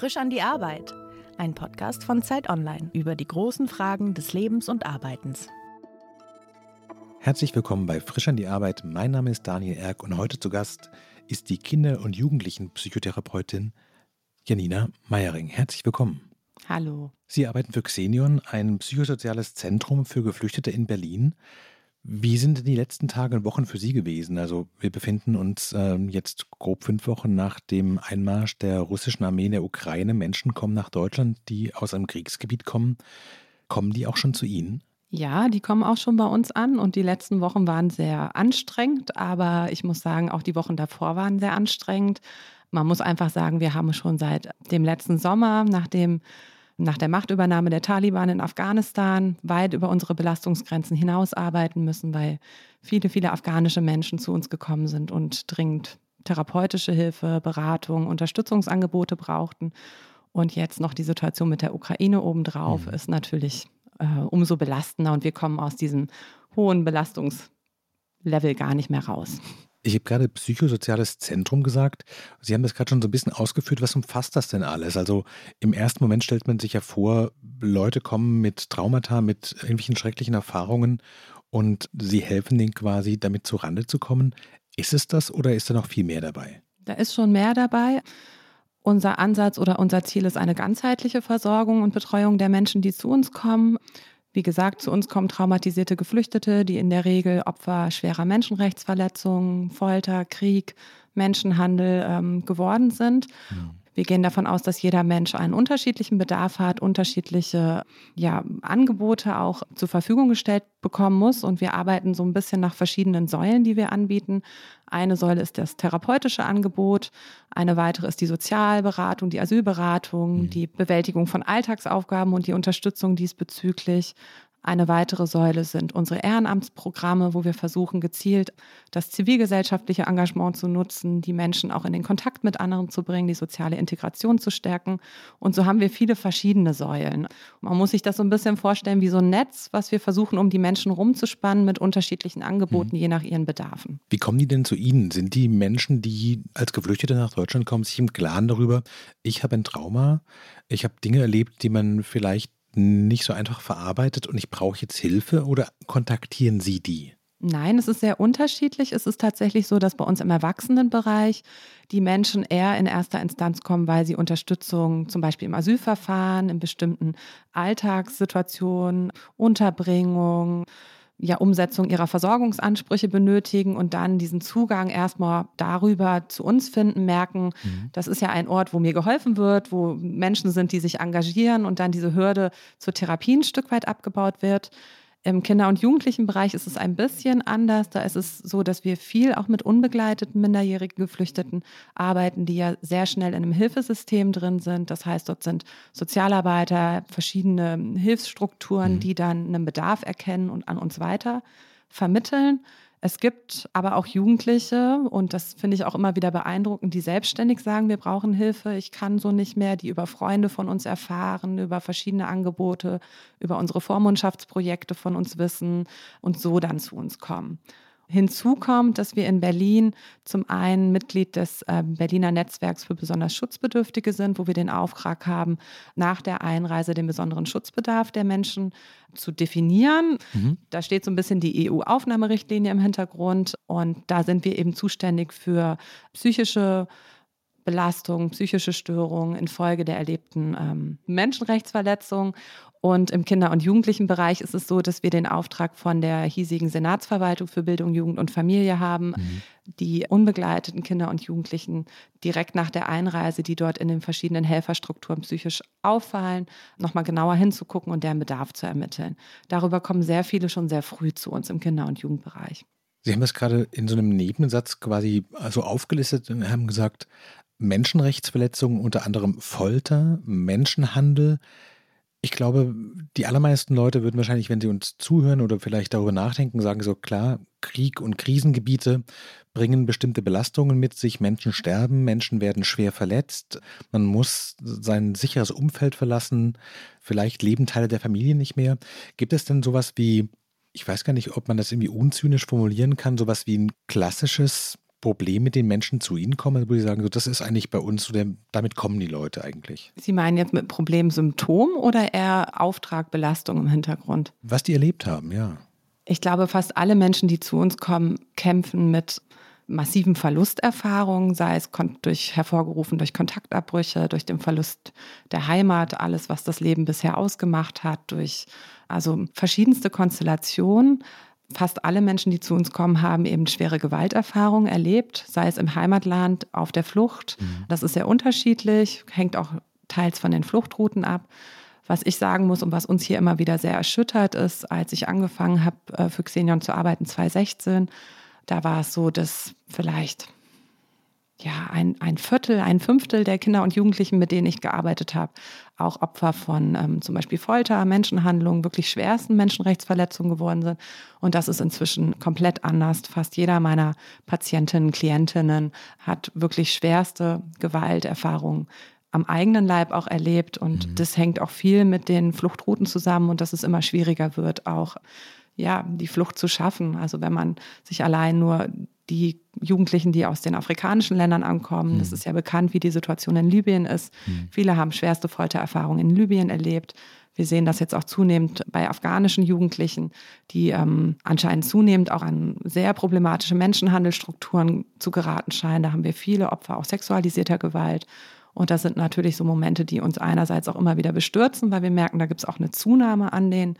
Frisch an die Arbeit. Ein Podcast von Zeit Online über die großen Fragen des Lebens und Arbeitens. Herzlich willkommen bei Frisch an die Arbeit. Mein Name ist Daniel Erck und heute zu Gast ist die Kinder- und Jugendlichenpsychotherapeutin Janina Meiering. Herzlich willkommen. Hallo. Sie arbeiten für Xenion, ein psychosoziales Zentrum für Geflüchtete in Berlin. Wie sind die letzten Tage und Wochen für Sie gewesen? Also wir befinden uns äh, jetzt grob fünf Wochen nach dem Einmarsch der russischen Armee in der Ukraine. Menschen kommen nach Deutschland, die aus einem Kriegsgebiet kommen. Kommen die auch schon zu Ihnen? Ja, die kommen auch schon bei uns an und die letzten Wochen waren sehr anstrengend, aber ich muss sagen, auch die Wochen davor waren sehr anstrengend. Man muss einfach sagen, wir haben schon seit dem letzten Sommer, nachdem nach der Machtübernahme der Taliban in Afghanistan weit über unsere Belastungsgrenzen hinaus arbeiten müssen, weil viele, viele afghanische Menschen zu uns gekommen sind und dringend therapeutische Hilfe, Beratung, Unterstützungsangebote brauchten. Und jetzt noch die Situation mit der Ukraine obendrauf mhm. ist natürlich äh, umso belastender und wir kommen aus diesem hohen Belastungslevel gar nicht mehr raus. Ich habe gerade psychosoziales Zentrum gesagt. Sie haben das gerade schon so ein bisschen ausgeführt. Was umfasst das denn alles? Also im ersten Moment stellt man sich ja vor, Leute kommen mit Traumata, mit irgendwelchen schrecklichen Erfahrungen und sie helfen denen quasi, damit zu Rande zu kommen. Ist es das oder ist da noch viel mehr dabei? Da ist schon mehr dabei. Unser Ansatz oder unser Ziel ist eine ganzheitliche Versorgung und Betreuung der Menschen, die zu uns kommen. Wie gesagt, zu uns kommen traumatisierte Geflüchtete, die in der Regel Opfer schwerer Menschenrechtsverletzungen, Folter, Krieg, Menschenhandel ähm, geworden sind. Mhm. Wir gehen davon aus, dass jeder Mensch einen unterschiedlichen Bedarf hat, unterschiedliche ja, Angebote auch zur Verfügung gestellt bekommen muss. Und wir arbeiten so ein bisschen nach verschiedenen Säulen, die wir anbieten. Eine Säule ist das therapeutische Angebot, eine weitere ist die Sozialberatung, die Asylberatung, mhm. die Bewältigung von Alltagsaufgaben und die Unterstützung diesbezüglich. Eine weitere Säule sind unsere Ehrenamtsprogramme, wo wir versuchen, gezielt das zivilgesellschaftliche Engagement zu nutzen, die Menschen auch in den Kontakt mit anderen zu bringen, die soziale Integration zu stärken. Und so haben wir viele verschiedene Säulen. Man muss sich das so ein bisschen vorstellen wie so ein Netz, was wir versuchen, um die Menschen rumzuspannen mit unterschiedlichen Angeboten, mhm. je nach ihren Bedarfen. Wie kommen die denn zu Ihnen? Sind die Menschen, die als Geflüchtete nach Deutschland kommen, sich im Klaren darüber, ich habe ein Trauma, ich habe Dinge erlebt, die man vielleicht nicht so einfach verarbeitet und ich brauche jetzt Hilfe oder kontaktieren Sie die? Nein, es ist sehr unterschiedlich. Es ist tatsächlich so, dass bei uns im Erwachsenenbereich die Menschen eher in erster Instanz kommen, weil sie Unterstützung zum Beispiel im Asylverfahren, in bestimmten Alltagssituationen, Unterbringung, ja, Umsetzung ihrer Versorgungsansprüche benötigen und dann diesen Zugang erstmal darüber zu uns finden, merken, mhm. das ist ja ein Ort, wo mir geholfen wird, wo Menschen sind, die sich engagieren und dann diese Hürde zur Therapie ein Stück weit abgebaut wird. Im Kinder- und Jugendlichenbereich ist es ein bisschen anders. Da ist es so, dass wir viel auch mit unbegleiteten minderjährigen Geflüchteten arbeiten, die ja sehr schnell in einem Hilfesystem drin sind. Das heißt, dort sind Sozialarbeiter, verschiedene Hilfsstrukturen, mhm. die dann einen Bedarf erkennen und an uns weiter vermitteln. Es gibt aber auch Jugendliche, und das finde ich auch immer wieder beeindruckend, die selbstständig sagen, wir brauchen Hilfe, ich kann so nicht mehr, die über Freunde von uns erfahren, über verschiedene Angebote, über unsere Vormundschaftsprojekte von uns wissen und so dann zu uns kommen. Hinzu kommt, dass wir in Berlin zum einen Mitglied des äh, Berliner Netzwerks für besonders Schutzbedürftige sind, wo wir den Auftrag haben, nach der Einreise den besonderen Schutzbedarf der Menschen zu definieren. Mhm. Da steht so ein bisschen die EU-Aufnahmerichtlinie im Hintergrund und da sind wir eben zuständig für psychische Belastung, psychische Störungen infolge der erlebten ähm, Menschenrechtsverletzung. Und im Kinder- und Jugendlichenbereich ist es so, dass wir den Auftrag von der hiesigen Senatsverwaltung für Bildung, Jugend und Familie haben, mhm. die unbegleiteten Kinder und Jugendlichen direkt nach der Einreise, die dort in den verschiedenen Helferstrukturen psychisch auffallen, nochmal genauer hinzugucken und deren Bedarf zu ermitteln. Darüber kommen sehr viele schon sehr früh zu uns im Kinder- und Jugendbereich. Sie haben das gerade in so einem Nebensatz quasi so aufgelistet und haben gesagt, Menschenrechtsverletzungen, unter anderem Folter, Menschenhandel. Ich glaube, die allermeisten Leute würden wahrscheinlich, wenn sie uns zuhören oder vielleicht darüber nachdenken, sagen so, klar, Krieg und Krisengebiete bringen bestimmte Belastungen mit sich. Menschen sterben, Menschen werden schwer verletzt. Man muss sein sicheres Umfeld verlassen. Vielleicht leben Teile der Familie nicht mehr. Gibt es denn sowas wie, ich weiß gar nicht, ob man das irgendwie unzynisch formulieren kann, sowas wie ein klassisches Problem mit den Menschen zu Ihnen kommen, wo Sie sagen, so, das ist eigentlich bei uns, so der, damit kommen die Leute eigentlich? Sie meinen jetzt mit Problemsymptom oder eher Auftragbelastung im Hintergrund? Was die erlebt haben, ja. Ich glaube, fast alle Menschen, die zu uns kommen, kämpfen mit massiven Verlusterfahrungen, sei es durch hervorgerufen durch Kontaktabbrüche, durch den Verlust der Heimat, alles, was das Leben bisher ausgemacht hat, durch also verschiedenste Konstellationen. Fast alle Menschen, die zu uns kommen, haben eben schwere Gewalterfahrungen erlebt, sei es im Heimatland, auf der Flucht. Mhm. Das ist sehr unterschiedlich, hängt auch teils von den Fluchtrouten ab. Was ich sagen muss und was uns hier immer wieder sehr erschüttert ist, als ich angefangen habe, äh, für Xenion zu arbeiten, 2016, da war es so, dass vielleicht ja, ein, ein Viertel, ein Fünftel der Kinder und Jugendlichen, mit denen ich gearbeitet habe, auch Opfer von ähm, zum Beispiel Folter, Menschenhandlungen, wirklich schwersten Menschenrechtsverletzungen geworden sind. Und das ist inzwischen komplett anders. Fast jeder meiner Patientinnen, Klientinnen hat wirklich schwerste Gewalterfahrungen am eigenen Leib auch erlebt. Und mhm. das hängt auch viel mit den Fluchtrouten zusammen und dass es immer schwieriger wird, auch ja, die Flucht zu schaffen. Also wenn man sich allein nur die Jugendlichen, die aus den afrikanischen Ländern ankommen, mhm. ist ja bekannt, wie die Situation in Libyen ist. Mhm. Viele haben schwerste Foltererfahrungen in Libyen erlebt. Wir sehen das jetzt auch zunehmend bei afghanischen Jugendlichen, die ähm, anscheinend zunehmend auch an sehr problematische Menschenhandelsstrukturen zu geraten scheinen. Da haben wir viele Opfer auch sexualisierter Gewalt. Und das sind natürlich so Momente, die uns einerseits auch immer wieder bestürzen, weil wir merken, da gibt es auch eine Zunahme an den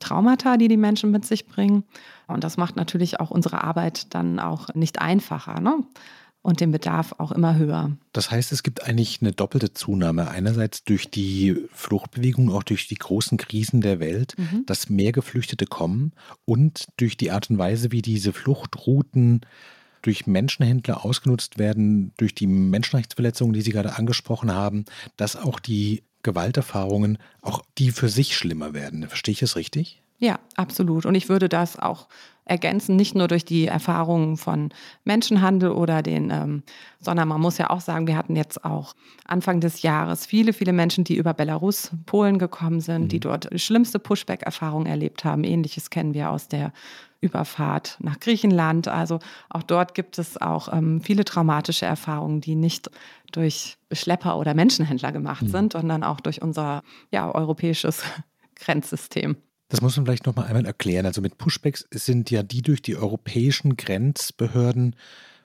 Traumata, die die Menschen mit sich bringen. Und das macht natürlich auch unsere Arbeit dann auch nicht einfacher. Ne? und den Bedarf auch immer höher. Das heißt, es gibt eigentlich eine doppelte Zunahme. Einerseits durch die Fluchtbewegung, auch durch die großen Krisen der Welt, mhm. dass mehr Geflüchtete kommen und durch die Art und Weise, wie diese Fluchtrouten durch Menschenhändler ausgenutzt werden, durch die Menschenrechtsverletzungen, die Sie gerade angesprochen haben, dass auch die Gewalterfahrungen auch die für sich schlimmer werden. Verstehe ich das richtig? Ja, absolut. Und ich würde das auch ergänzen, nicht nur durch die Erfahrungen von Menschenhandel oder den, ähm, sondern man muss ja auch sagen, wir hatten jetzt auch Anfang des Jahres viele, viele Menschen, die über Belarus, Polen gekommen sind, mhm. die dort schlimmste Pushback-Erfahrungen erlebt haben. Ähnliches kennen wir aus der Überfahrt nach Griechenland. Also auch dort gibt es auch ähm, viele traumatische Erfahrungen, die nicht durch Schlepper oder Menschenhändler gemacht mhm. sind, sondern auch durch unser ja, europäisches Grenzsystem. Das muss man vielleicht noch mal einmal erklären. Also mit Pushbacks sind ja die durch die europäischen Grenzbehörden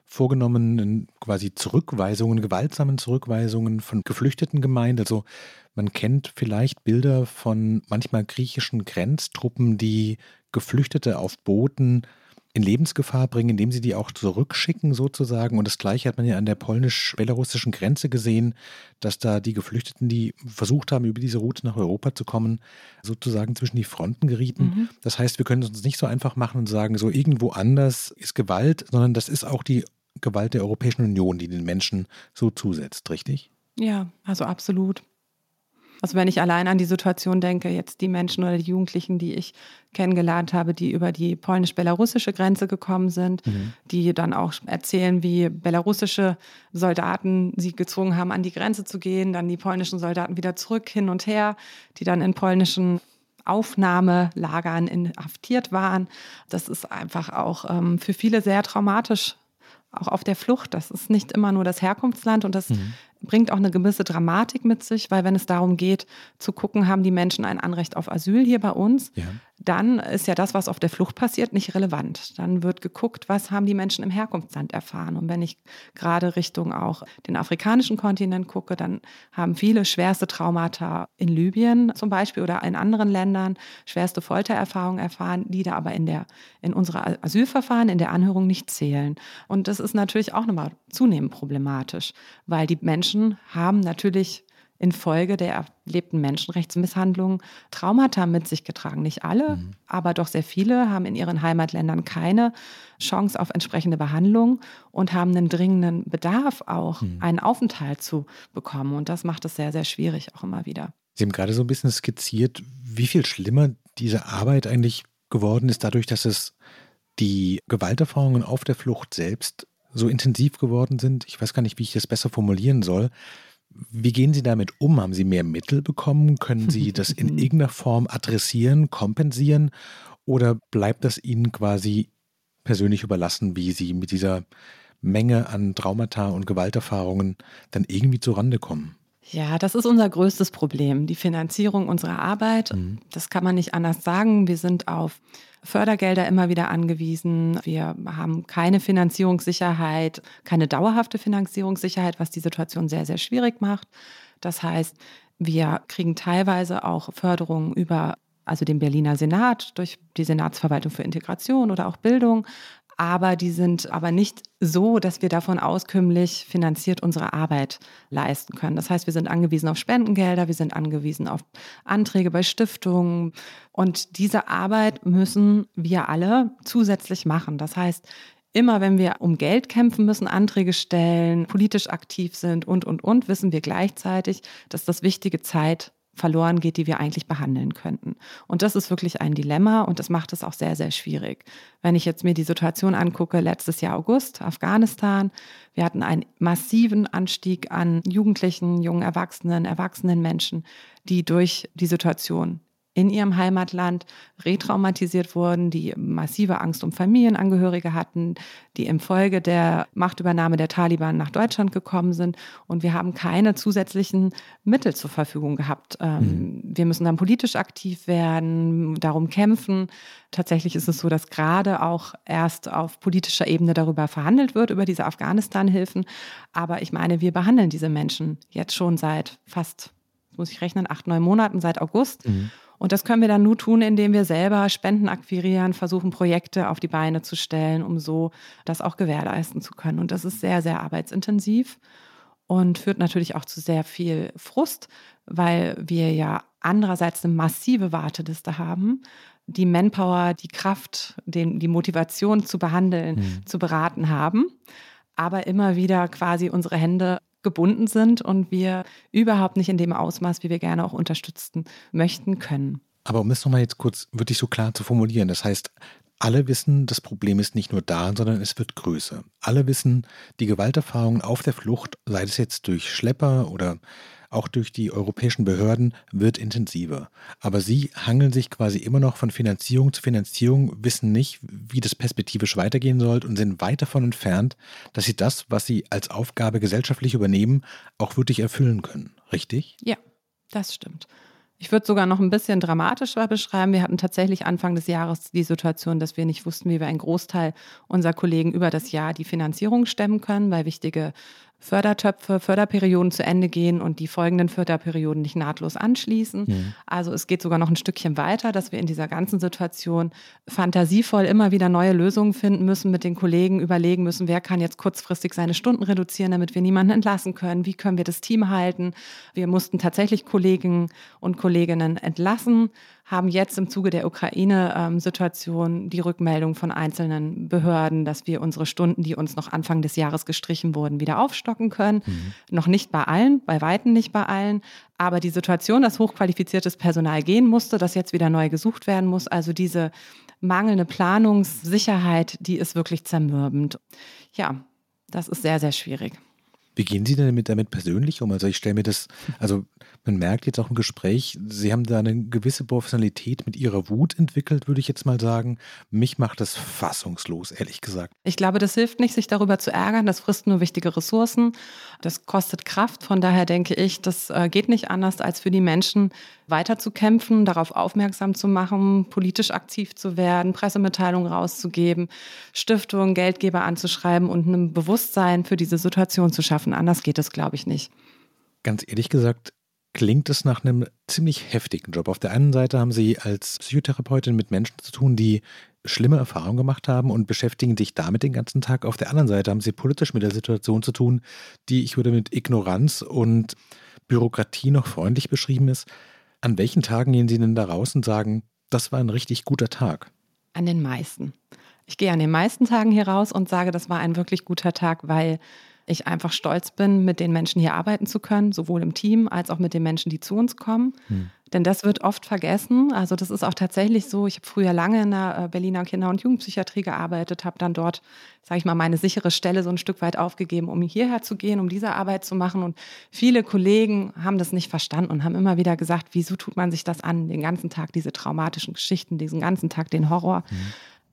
vorgenommenen quasi Zurückweisungen, gewaltsamen Zurückweisungen von Geflüchteten gemeint. Also man kennt vielleicht Bilder von manchmal griechischen Grenztruppen, die Geflüchtete auf Booten in Lebensgefahr bringen, indem sie die auch zurückschicken sozusagen. Und das gleiche hat man ja an der polnisch-belarussischen Grenze gesehen, dass da die Geflüchteten, die versucht haben, über diese Route nach Europa zu kommen, sozusagen zwischen die Fronten gerieten. Mhm. Das heißt, wir können es uns nicht so einfach machen und sagen, so irgendwo anders ist Gewalt, sondern das ist auch die Gewalt der Europäischen Union, die den Menschen so zusetzt, richtig? Ja, also absolut. Also wenn ich allein an die Situation denke, jetzt die Menschen oder die Jugendlichen, die ich kennengelernt habe, die über die polnisch-belarussische Grenze gekommen sind, mhm. die dann auch erzählen, wie belarussische Soldaten sie gezwungen haben, an die Grenze zu gehen, dann die polnischen Soldaten wieder zurück hin und her, die dann in polnischen Aufnahmelagern inhaftiert waren. Das ist einfach auch ähm, für viele sehr traumatisch auch auf der Flucht. Das ist nicht immer nur das Herkunftsland und das mhm bringt auch eine gewisse Dramatik mit sich, weil wenn es darum geht, zu gucken, haben die Menschen ein Anrecht auf Asyl hier bei uns, ja dann ist ja das, was auf der Flucht passiert, nicht relevant. Dann wird geguckt, was haben die Menschen im Herkunftsland erfahren. Und wenn ich gerade Richtung auch den afrikanischen Kontinent gucke, dann haben viele schwerste Traumata in Libyen zum Beispiel oder in anderen Ländern schwerste Foltererfahrungen erfahren, die da aber in, der, in unserer Asylverfahren, in der Anhörung nicht zählen. Und das ist natürlich auch nochmal zunehmend problematisch, weil die Menschen haben natürlich infolge der erlebten Menschenrechtsmisshandlungen Traumata mit sich getragen. Nicht alle, mhm. aber doch sehr viele haben in ihren Heimatländern keine Chance auf entsprechende Behandlung und haben einen dringenden Bedarf auch, mhm. einen Aufenthalt zu bekommen. Und das macht es sehr, sehr schwierig auch immer wieder. Sie haben gerade so ein bisschen skizziert, wie viel schlimmer diese Arbeit eigentlich geworden ist, dadurch, dass es die Gewalterfahrungen auf der Flucht selbst so intensiv geworden sind. Ich weiß gar nicht, wie ich das besser formulieren soll. Wie gehen Sie damit um? Haben Sie mehr Mittel bekommen? Können Sie das in irgendeiner Form adressieren, kompensieren? Oder bleibt das Ihnen quasi persönlich überlassen, wie Sie mit dieser Menge an Traumata und Gewalterfahrungen dann irgendwie zurande kommen. Ja, das ist unser größtes Problem, die Finanzierung unserer Arbeit. Mhm. Das kann man nicht anders sagen. Wir sind auf Fördergelder immer wieder angewiesen. Wir haben keine Finanzierungssicherheit, keine dauerhafte Finanzierungssicherheit, was die Situation sehr, sehr schwierig macht. Das heißt, wir kriegen teilweise auch Förderungen über also den Berliner Senat durch die Senatsverwaltung für Integration oder auch Bildung, aber die sind aber nicht so, dass wir davon auskömmlich finanziert unsere Arbeit leisten können. Das heißt, wir sind angewiesen auf Spendengelder, wir sind angewiesen auf Anträge bei Stiftungen und diese Arbeit müssen wir alle zusätzlich machen. Das heißt, immer wenn wir um Geld kämpfen müssen, Anträge stellen, politisch aktiv sind und, und, und, wissen wir gleichzeitig, dass das wichtige Zeit verloren geht, die wir eigentlich behandeln könnten. Und das ist wirklich ein Dilemma und das macht es auch sehr, sehr schwierig. Wenn ich jetzt mir die Situation angucke, letztes Jahr August, Afghanistan, wir hatten einen massiven Anstieg an Jugendlichen, jungen Erwachsenen, erwachsenen Menschen, die durch die Situation in ihrem Heimatland retraumatisiert wurden, die massive Angst um Familienangehörige hatten, die infolge der Machtübernahme der Taliban nach Deutschland gekommen sind. Und wir haben keine zusätzlichen Mittel zur Verfügung gehabt. Ähm, mhm. Wir müssen dann politisch aktiv werden, darum kämpfen. Tatsächlich ist es so, dass gerade auch erst auf politischer Ebene darüber verhandelt wird, über diese Afghanistan-Hilfen. Aber ich meine, wir behandeln diese Menschen jetzt schon seit fast, muss ich rechnen, acht, neun Monaten, seit August. Mhm. Und das können wir dann nur tun, indem wir selber Spenden akquirieren, versuchen Projekte auf die Beine zu stellen, um so das auch gewährleisten zu können. Und das ist sehr, sehr arbeitsintensiv und führt natürlich auch zu sehr viel Frust, weil wir ja andererseits eine massive Warteliste haben, die Manpower, die Kraft, den, die Motivation zu behandeln, mhm. zu beraten haben, aber immer wieder quasi unsere Hände gebunden sind und wir überhaupt nicht in dem Ausmaß, wie wir gerne auch unterstützen möchten, können. Aber um es nochmal jetzt kurz wirklich so klar zu formulieren, das heißt, alle wissen, das Problem ist nicht nur da, sondern es wird größer. Alle wissen, die Gewalterfahrungen auf der Flucht, sei es jetzt durch Schlepper oder auch durch die europäischen Behörden, wird intensiver. Aber sie hangeln sich quasi immer noch von Finanzierung zu Finanzierung, wissen nicht, wie das perspektivisch weitergehen soll und sind weit davon entfernt, dass sie das, was sie als Aufgabe gesellschaftlich übernehmen, auch wirklich erfüllen können. Richtig? Ja, das stimmt. Ich würde sogar noch ein bisschen dramatischer beschreiben. Wir hatten tatsächlich Anfang des Jahres die Situation, dass wir nicht wussten, wie wir einen Großteil unserer Kollegen über das Jahr die Finanzierung stemmen können, weil wichtige Fördertöpfe, Förderperioden zu Ende gehen und die folgenden Förderperioden nicht nahtlos anschließen. Mhm. Also es geht sogar noch ein Stückchen weiter, dass wir in dieser ganzen Situation fantasievoll immer wieder neue Lösungen finden müssen, mit den Kollegen überlegen müssen, wer kann jetzt kurzfristig seine Stunden reduzieren, damit wir niemanden entlassen können, wie können wir das Team halten. Wir mussten tatsächlich Kollegen und Kolleginnen entlassen, haben jetzt im Zuge der Ukraine-Situation die Rückmeldung von einzelnen Behörden, dass wir unsere Stunden, die uns noch Anfang des Jahres gestrichen wurden, wieder aufstocken können. Mhm. Noch nicht bei allen, bei Weitem nicht bei allen. Aber die Situation, dass hochqualifiziertes Personal gehen musste, dass jetzt wieder neu gesucht werden muss, also diese mangelnde Planungssicherheit, die ist wirklich zermürbend. Ja, das ist sehr, sehr schwierig. Wie gehen Sie denn damit, damit persönlich um? Also ich stelle mir das, also man merkt jetzt auch im Gespräch, Sie haben da eine gewisse Professionalität mit Ihrer Wut entwickelt, würde ich jetzt mal sagen. Mich macht das fassungslos, ehrlich gesagt. Ich glaube, das hilft nicht, sich darüber zu ärgern. Das frisst nur wichtige Ressourcen. Das kostet Kraft. Von daher denke ich, das äh, geht nicht anders, als für die Menschen weiterzukämpfen, darauf aufmerksam zu machen, politisch aktiv zu werden, Pressemitteilungen rauszugeben, Stiftungen, Geldgeber anzuschreiben und ein Bewusstsein für diese Situation zu schaffen. Anders geht es, glaube ich, nicht. Ganz ehrlich gesagt, klingt es nach einem ziemlich heftigen Job. Auf der einen Seite haben Sie als Psychotherapeutin mit Menschen zu tun, die schlimme Erfahrungen gemacht haben und beschäftigen sich damit den ganzen Tag. Auf der anderen Seite haben Sie politisch mit der Situation zu tun, die ich würde mit Ignoranz und Bürokratie noch freundlich beschrieben ist. An welchen Tagen gehen Sie denn da raus und sagen, das war ein richtig guter Tag? An den meisten. Ich gehe an den meisten Tagen hier raus und sage, das war ein wirklich guter Tag, weil ich einfach stolz bin, mit den Menschen hier arbeiten zu können, sowohl im Team als auch mit den Menschen, die zu uns kommen. Hm. Denn das wird oft vergessen. Also das ist auch tatsächlich so. Ich habe früher lange in der äh, Berliner Kinder- und Jugendpsychiatrie gearbeitet, habe dann dort, sage ich mal, meine sichere Stelle so ein Stück weit aufgegeben, um hierher zu gehen, um diese Arbeit zu machen. Und viele Kollegen haben das nicht verstanden und haben immer wieder gesagt, wieso tut man sich das an, den ganzen Tag diese traumatischen Geschichten, diesen ganzen Tag den Horror. Mhm.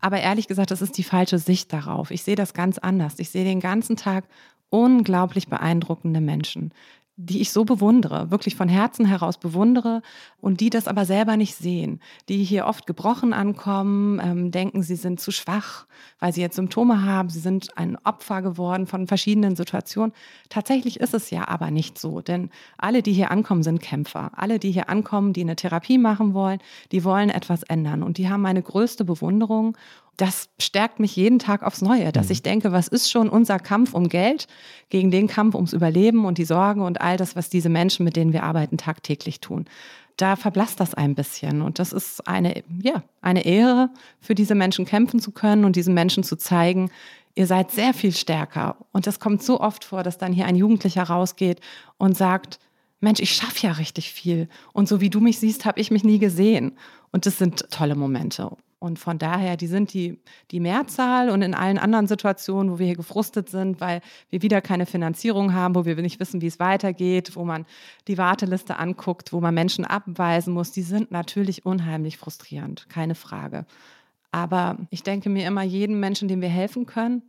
Aber ehrlich gesagt, das ist die falsche Sicht darauf. Ich sehe das ganz anders. Ich sehe den ganzen Tag unglaublich beeindruckende Menschen, die ich so bewundere, wirklich von Herzen heraus bewundere und die das aber selber nicht sehen, die hier oft gebrochen ankommen, ähm, denken, sie sind zu schwach, weil sie jetzt Symptome haben, sie sind ein Opfer geworden von verschiedenen Situationen. Tatsächlich ist es ja aber nicht so, denn alle, die hier ankommen, sind Kämpfer. Alle, die hier ankommen, die eine Therapie machen wollen, die wollen etwas ändern und die haben meine größte Bewunderung das stärkt mich jeden Tag aufs Neue, dass mhm. ich denke, was ist schon unser Kampf um Geld gegen den Kampf ums Überleben und die Sorgen und all das, was diese Menschen, mit denen wir arbeiten, tagtäglich tun. Da verblasst das ein bisschen. Und das ist eine, ja, eine Ehre, für diese Menschen kämpfen zu können und diesen Menschen zu zeigen, ihr seid sehr viel stärker. Und das kommt so oft vor, dass dann hier ein Jugendlicher rausgeht und sagt, Mensch, ich schaffe ja richtig viel. Und so wie du mich siehst, habe ich mich nie gesehen. Und das sind tolle Momente. Und von daher, die sind die, die Mehrzahl und in allen anderen Situationen, wo wir hier gefrustet sind, weil wir wieder keine Finanzierung haben, wo wir nicht wissen, wie es weitergeht, wo man die Warteliste anguckt, wo man Menschen abweisen muss, die sind natürlich unheimlich frustrierend, keine Frage. Aber ich denke mir immer, jeden Menschen, dem wir helfen können,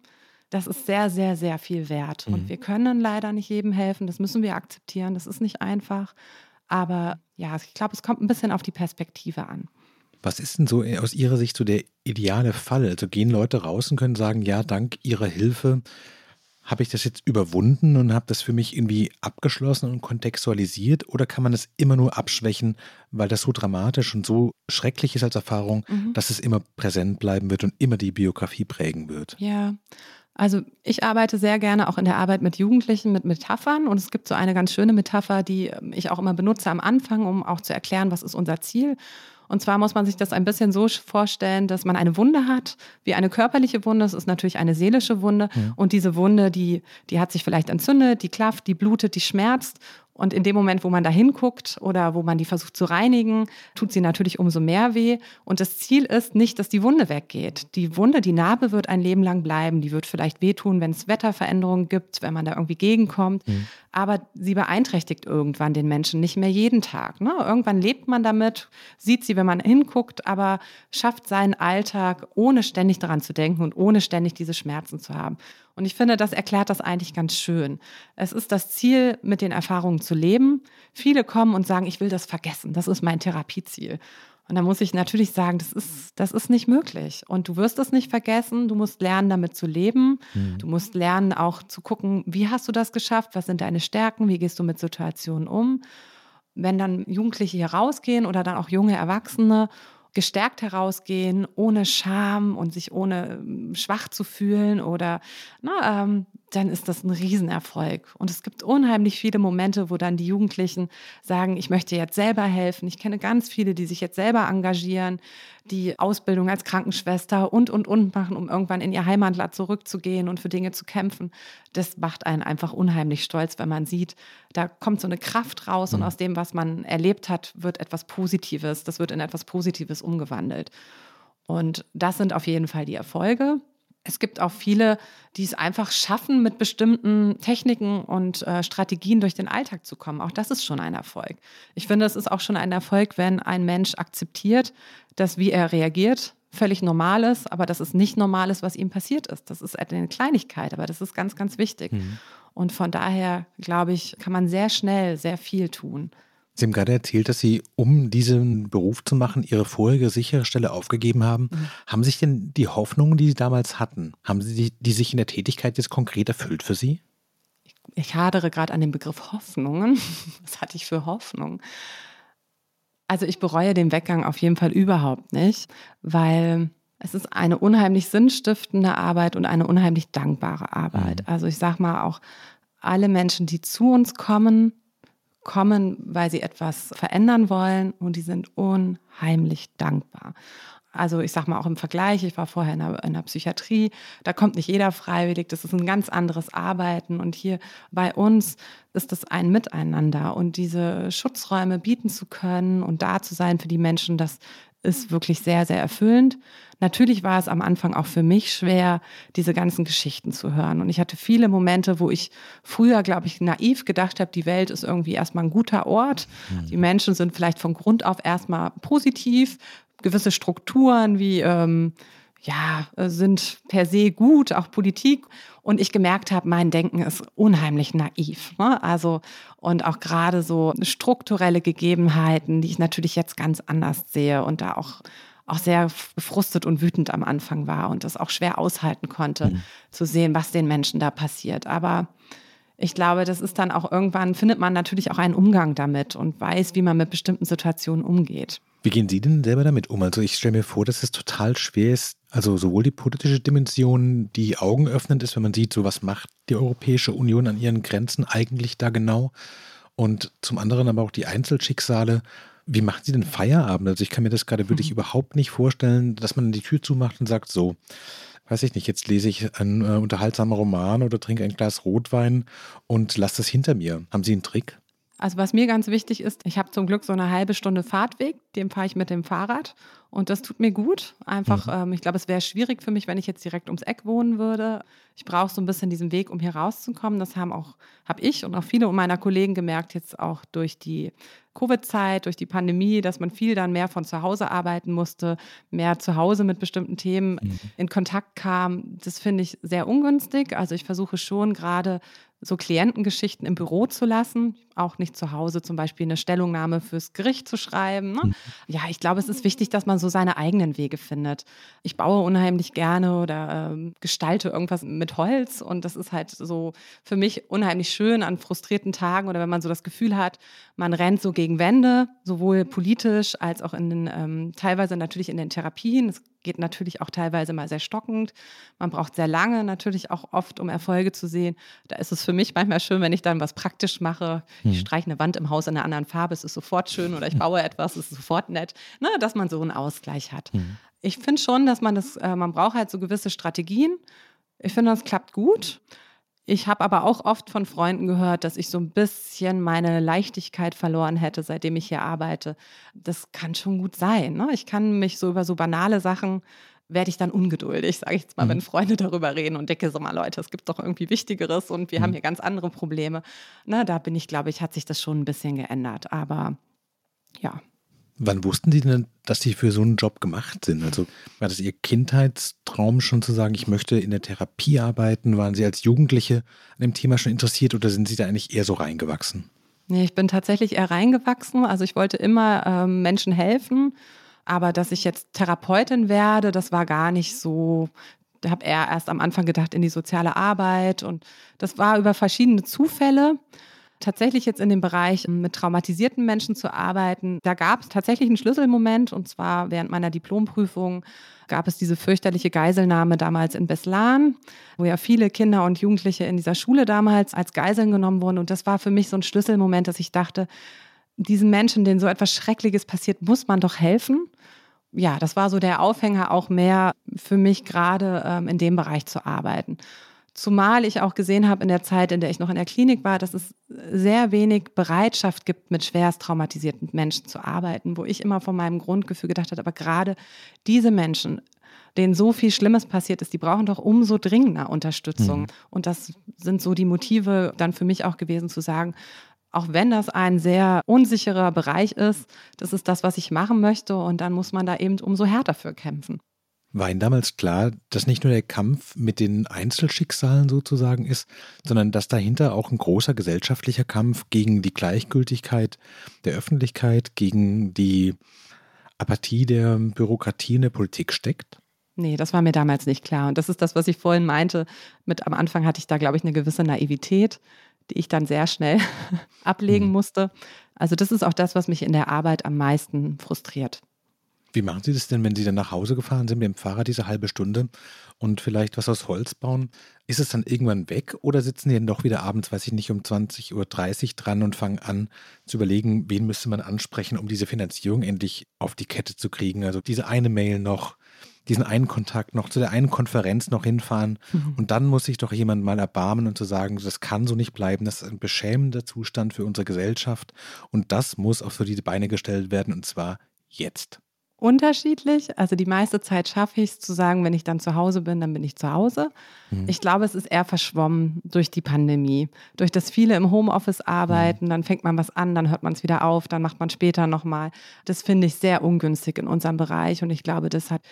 das ist sehr, sehr, sehr viel wert. Mhm. Und wir können leider nicht jedem helfen, das müssen wir akzeptieren, das ist nicht einfach. Aber ja, ich glaube, es kommt ein bisschen auf die Perspektive an. Was ist denn so aus Ihrer Sicht so der ideale Fall? Also gehen Leute raus und können sagen, ja, dank Ihrer Hilfe habe ich das jetzt überwunden und habe das für mich irgendwie abgeschlossen und kontextualisiert? Oder kann man es immer nur abschwächen, weil das so dramatisch und so schrecklich ist als Erfahrung, mhm. dass es immer präsent bleiben wird und immer die Biografie prägen wird? Ja. Also ich arbeite sehr gerne auch in der Arbeit mit Jugendlichen mit Metaphern und es gibt so eine ganz schöne Metapher, die ich auch immer benutze am Anfang, um auch zu erklären, was ist unser Ziel. Und zwar muss man sich das ein bisschen so vorstellen, dass man eine Wunde hat, wie eine körperliche Wunde. Es ist natürlich eine seelische Wunde. Ja. Und diese Wunde, die, die hat sich vielleicht entzündet, die klafft, die blutet, die schmerzt. Und in dem Moment, wo man da hinguckt oder wo man die versucht zu reinigen, tut sie natürlich umso mehr weh. Und das Ziel ist nicht, dass die Wunde weggeht. Die Wunde, die Narbe wird ein Leben lang bleiben. Die wird vielleicht wehtun, wenn es Wetterveränderungen gibt, wenn man da irgendwie gegenkommt. Mhm. Aber sie beeinträchtigt irgendwann den Menschen nicht mehr jeden Tag. Ne? Irgendwann lebt man damit, sieht sie, wenn man hinguckt, aber schafft seinen Alltag, ohne ständig daran zu denken und ohne ständig diese Schmerzen zu haben. Und ich finde, das erklärt das eigentlich ganz schön. Es ist das Ziel, mit den Erfahrungen zu leben. Viele kommen und sagen, ich will das vergessen. Das ist mein Therapieziel. Und da muss ich natürlich sagen, das ist, das ist nicht möglich. Und du wirst es nicht vergessen. Du musst lernen, damit zu leben. Mhm. Du musst lernen, auch zu gucken, wie hast du das geschafft? Was sind deine Stärken? Wie gehst du mit Situationen um? Wenn dann Jugendliche hier rausgehen oder dann auch junge Erwachsene gestärkt herausgehen, ohne Scham und sich ohne ähm, schwach zu fühlen oder na, ähm, dann ist das ein Riesenerfolg. Und es gibt unheimlich viele Momente, wo dann die Jugendlichen sagen, ich möchte jetzt selber helfen. Ich kenne ganz viele, die sich jetzt selber engagieren, die Ausbildung als Krankenschwester und, und, und machen, um irgendwann in ihr Heimatland zurückzugehen und für Dinge zu kämpfen. Das macht einen einfach unheimlich stolz, wenn man sieht, da kommt so eine Kraft raus mhm. und aus dem, was man erlebt hat, wird etwas Positives. Das wird in etwas Positives umgewandelt. Und das sind auf jeden Fall die Erfolge. Es gibt auch viele, die es einfach schaffen, mit bestimmten Techniken und äh, Strategien durch den Alltag zu kommen. Auch das ist schon ein Erfolg. Ich finde, es ist auch schon ein Erfolg, wenn ein Mensch akzeptiert, dass wie er reagiert, völlig normal ist, aber dass es nicht normal ist, was ihm passiert ist. Das ist eine Kleinigkeit, aber das ist ganz, ganz wichtig. Mhm. Und von daher, glaube ich, kann man sehr schnell sehr viel tun. Sie haben gerade erzählt, dass Sie, um diesen Beruf zu machen, Ihre vorherige sichere Stelle aufgegeben haben. Mhm. Haben sich denn die Hoffnungen, die Sie damals hatten, haben Sie die, die sich in der Tätigkeit jetzt konkret erfüllt für Sie? Ich, ich hadere gerade an dem Begriff Hoffnungen. Was hatte ich für Hoffnung? Also ich bereue den Weggang auf jeden Fall überhaupt nicht, weil es ist eine unheimlich sinnstiftende Arbeit und eine unheimlich dankbare Arbeit. Mhm. Also ich sage mal auch, alle Menschen, die zu uns kommen, kommen, weil sie etwas verändern wollen und die sind unheimlich dankbar. Also ich sage mal auch im Vergleich, ich war vorher in der, in der, Psychiatrie, da kommt nicht jeder freiwillig, das ist ein ganz anderes Arbeiten und hier bei uns ist das ein Miteinander und diese Schutzräume bieten zu können und da zu sein für die Menschen, das ist wirklich sehr, sehr erfüllend. Natürlich war es am Anfang auch für mich schwer, diese ganzen Geschichten zu hören. Und ich hatte viele Momente, wo ich früher, glaube ich, naiv gedacht habe, die Welt ist irgendwie erstmal ein guter Ort. Mhm. Die Menschen sind vielleicht von Grund auf erstmal positiv. Gewisse Strukturen wie ähm, ja, äh, sind per se gut, auch Politik. Und ich gemerkt habe, mein Denken ist unheimlich naiv. Ne? Also, und auch gerade so strukturelle Gegebenheiten, die ich natürlich jetzt ganz anders sehe und da auch, auch sehr gefrustet und wütend am Anfang war und das auch schwer aushalten konnte, mhm. zu sehen, was den Menschen da passiert. Aber ich glaube, das ist dann auch irgendwann, findet man natürlich auch einen Umgang damit und weiß, wie man mit bestimmten Situationen umgeht. Wie gehen Sie denn selber damit um? Also ich stelle mir vor, dass es total schwer ist, also sowohl die politische Dimension, die Augen öffnend ist, wenn man sieht, so was macht die Europäische Union an ihren Grenzen eigentlich da genau, und zum anderen aber auch die Einzelschicksale. Wie machen Sie denn Feierabend? Also ich kann mir das gerade wirklich mhm. überhaupt nicht vorstellen, dass man die Tür zumacht und sagt so, weiß ich nicht, jetzt lese ich einen äh, unterhaltsamen Roman oder trinke ein Glas Rotwein und lasse das hinter mir. Haben Sie einen Trick? Also was mir ganz wichtig ist, ich habe zum Glück so eine halbe Stunde Fahrtweg, den fahre ich mit dem Fahrrad und das tut mir gut. Einfach, mhm. ähm, ich glaube, es wäre schwierig für mich, wenn ich jetzt direkt ums Eck wohnen würde. Ich brauche so ein bisschen diesen Weg, um hier rauszukommen. Das haben auch, habe ich und auch viele meiner Kollegen gemerkt, jetzt auch durch die Covid-Zeit, durch die Pandemie, dass man viel dann mehr von zu Hause arbeiten musste, mehr zu Hause mit bestimmten Themen mhm. in Kontakt kam. Das finde ich sehr ungünstig. Also ich versuche schon gerade so Klientengeschichten im Büro zu lassen, auch nicht zu Hause zum Beispiel eine Stellungnahme fürs Gericht zu schreiben. Ne? Mhm. Ja, ich glaube, es ist wichtig, dass man so seine eigenen Wege findet. Ich baue unheimlich gerne oder ähm, gestalte irgendwas mit Holz und das ist halt so für mich unheimlich schön an frustrierten Tagen oder wenn man so das Gefühl hat, man rennt so gegen Wände, sowohl politisch als auch in den, ähm, teilweise natürlich in den Therapien. Es geht natürlich auch teilweise mal sehr stockend. Man braucht sehr lange natürlich auch oft, um Erfolge zu sehen. Da ist es für mich manchmal schön, wenn ich dann was praktisch mache. Ich hm. streiche eine Wand im Haus in einer anderen Farbe, es ist sofort schön oder ich baue etwas, es ist sofort nett, ne, dass man so einen Ausgleich hat. Mhm. Ich finde schon, dass man das, äh, man braucht halt so gewisse Strategien. Ich finde, das klappt gut. Ich habe aber auch oft von Freunden gehört, dass ich so ein bisschen meine Leichtigkeit verloren hätte, seitdem ich hier arbeite. Das kann schon gut sein. Ne? Ich kann mich so über so banale Sachen werde ich dann ungeduldig, sage ich jetzt mal, mhm. wenn Freunde darüber reden und denke so mal, Leute, es gibt doch irgendwie Wichtigeres und wir mhm. haben hier ganz andere Probleme. Na, da bin ich, glaube ich, hat sich das schon ein bisschen geändert. Aber ja. Wann wussten Sie denn, dass Sie für so einen Job gemacht sind? Also war das Ihr Kindheitstraum schon zu sagen, ich möchte in der Therapie arbeiten? Waren Sie als Jugendliche an dem Thema schon interessiert oder sind Sie da eigentlich eher so reingewachsen? Nee, ich bin tatsächlich eher reingewachsen. Also ich wollte immer ähm, Menschen helfen, aber dass ich jetzt Therapeutin werde, das war gar nicht so. Ich habe eher erst am Anfang gedacht in die soziale Arbeit und das war über verschiedene Zufälle tatsächlich jetzt in dem Bereich ähm, mit traumatisierten Menschen zu arbeiten, da gab es tatsächlich einen Schlüsselmoment und zwar während meiner Diplomprüfung gab es diese fürchterliche Geiselnahme damals in Beslan, wo ja viele Kinder und Jugendliche in dieser Schule damals als Geiseln genommen wurden und das war für mich so ein Schlüsselmoment, dass ich dachte, diesen Menschen, denen so etwas Schreckliches passiert, muss man doch helfen ja, das war so der Aufhänger auch mehr für mich gerade ähm, in dem Bereich zu arbeiten. Zumal ich auch gesehen habe in der Zeit, in der ich noch in der Klinik war, dass es sehr wenig Bereitschaft gibt, mit schwerst traumatisierten Menschen zu arbeiten, wo ich immer von meinem Grundgefühl gedacht habe, aber gerade diese Menschen, denen so viel Schlimmes passiert ist, die brauchen doch umso dringender Unterstützung. Mhm. Und das sind so die Motive dann für mich auch gewesen zu sagen, auch wenn das ein sehr unsicherer Bereich ist, das ist das, was ich machen möchte und dann muss man da eben umso härter für kämpfen. War Ihnen damals klar, dass nicht nur der Kampf mit den Einzelschicksalen sozusagen ist, sondern dass dahinter auch ein großer gesellschaftlicher Kampf gegen die Gleichgültigkeit der Öffentlichkeit, gegen die Apathie der Bürokratie in der Politik steckt? Nee, das war mir damals nicht klar. Und das ist das, was ich vorhin meinte. Mit am Anfang hatte ich da, glaube ich, eine gewisse Naivität, die ich dann sehr schnell ablegen mhm. musste. Also das ist auch das, was mich in der Arbeit am meisten frustriert. Wie machen Sie das denn, wenn Sie dann nach Hause gefahren sind mit dem Fahrrad diese halbe Stunde und vielleicht was aus Holz bauen? Ist es dann irgendwann weg oder sitzen Sie dann doch wieder abends, weiß ich nicht, um 20.30 Uhr dran und fangen an zu überlegen, wen müsste man ansprechen, um diese Finanzierung endlich auf die Kette zu kriegen? Also diese eine Mail noch, diesen einen Kontakt noch, zu der einen Konferenz noch hinfahren mhm. und dann muss sich doch jemand mal erbarmen und zu sagen, das kann so nicht bleiben, das ist ein beschämender Zustand für unsere Gesellschaft und das muss auf so diese Beine gestellt werden und zwar jetzt unterschiedlich. Also die meiste Zeit schaffe ich es zu sagen, wenn ich dann zu Hause bin, dann bin ich zu Hause. Mhm. Ich glaube, es ist eher verschwommen durch die Pandemie. Durch das viele im Homeoffice arbeiten, mhm. dann fängt man was an, dann hört man es wieder auf, dann macht man später nochmal. Das finde ich sehr ungünstig in unserem Bereich und ich glaube, das hat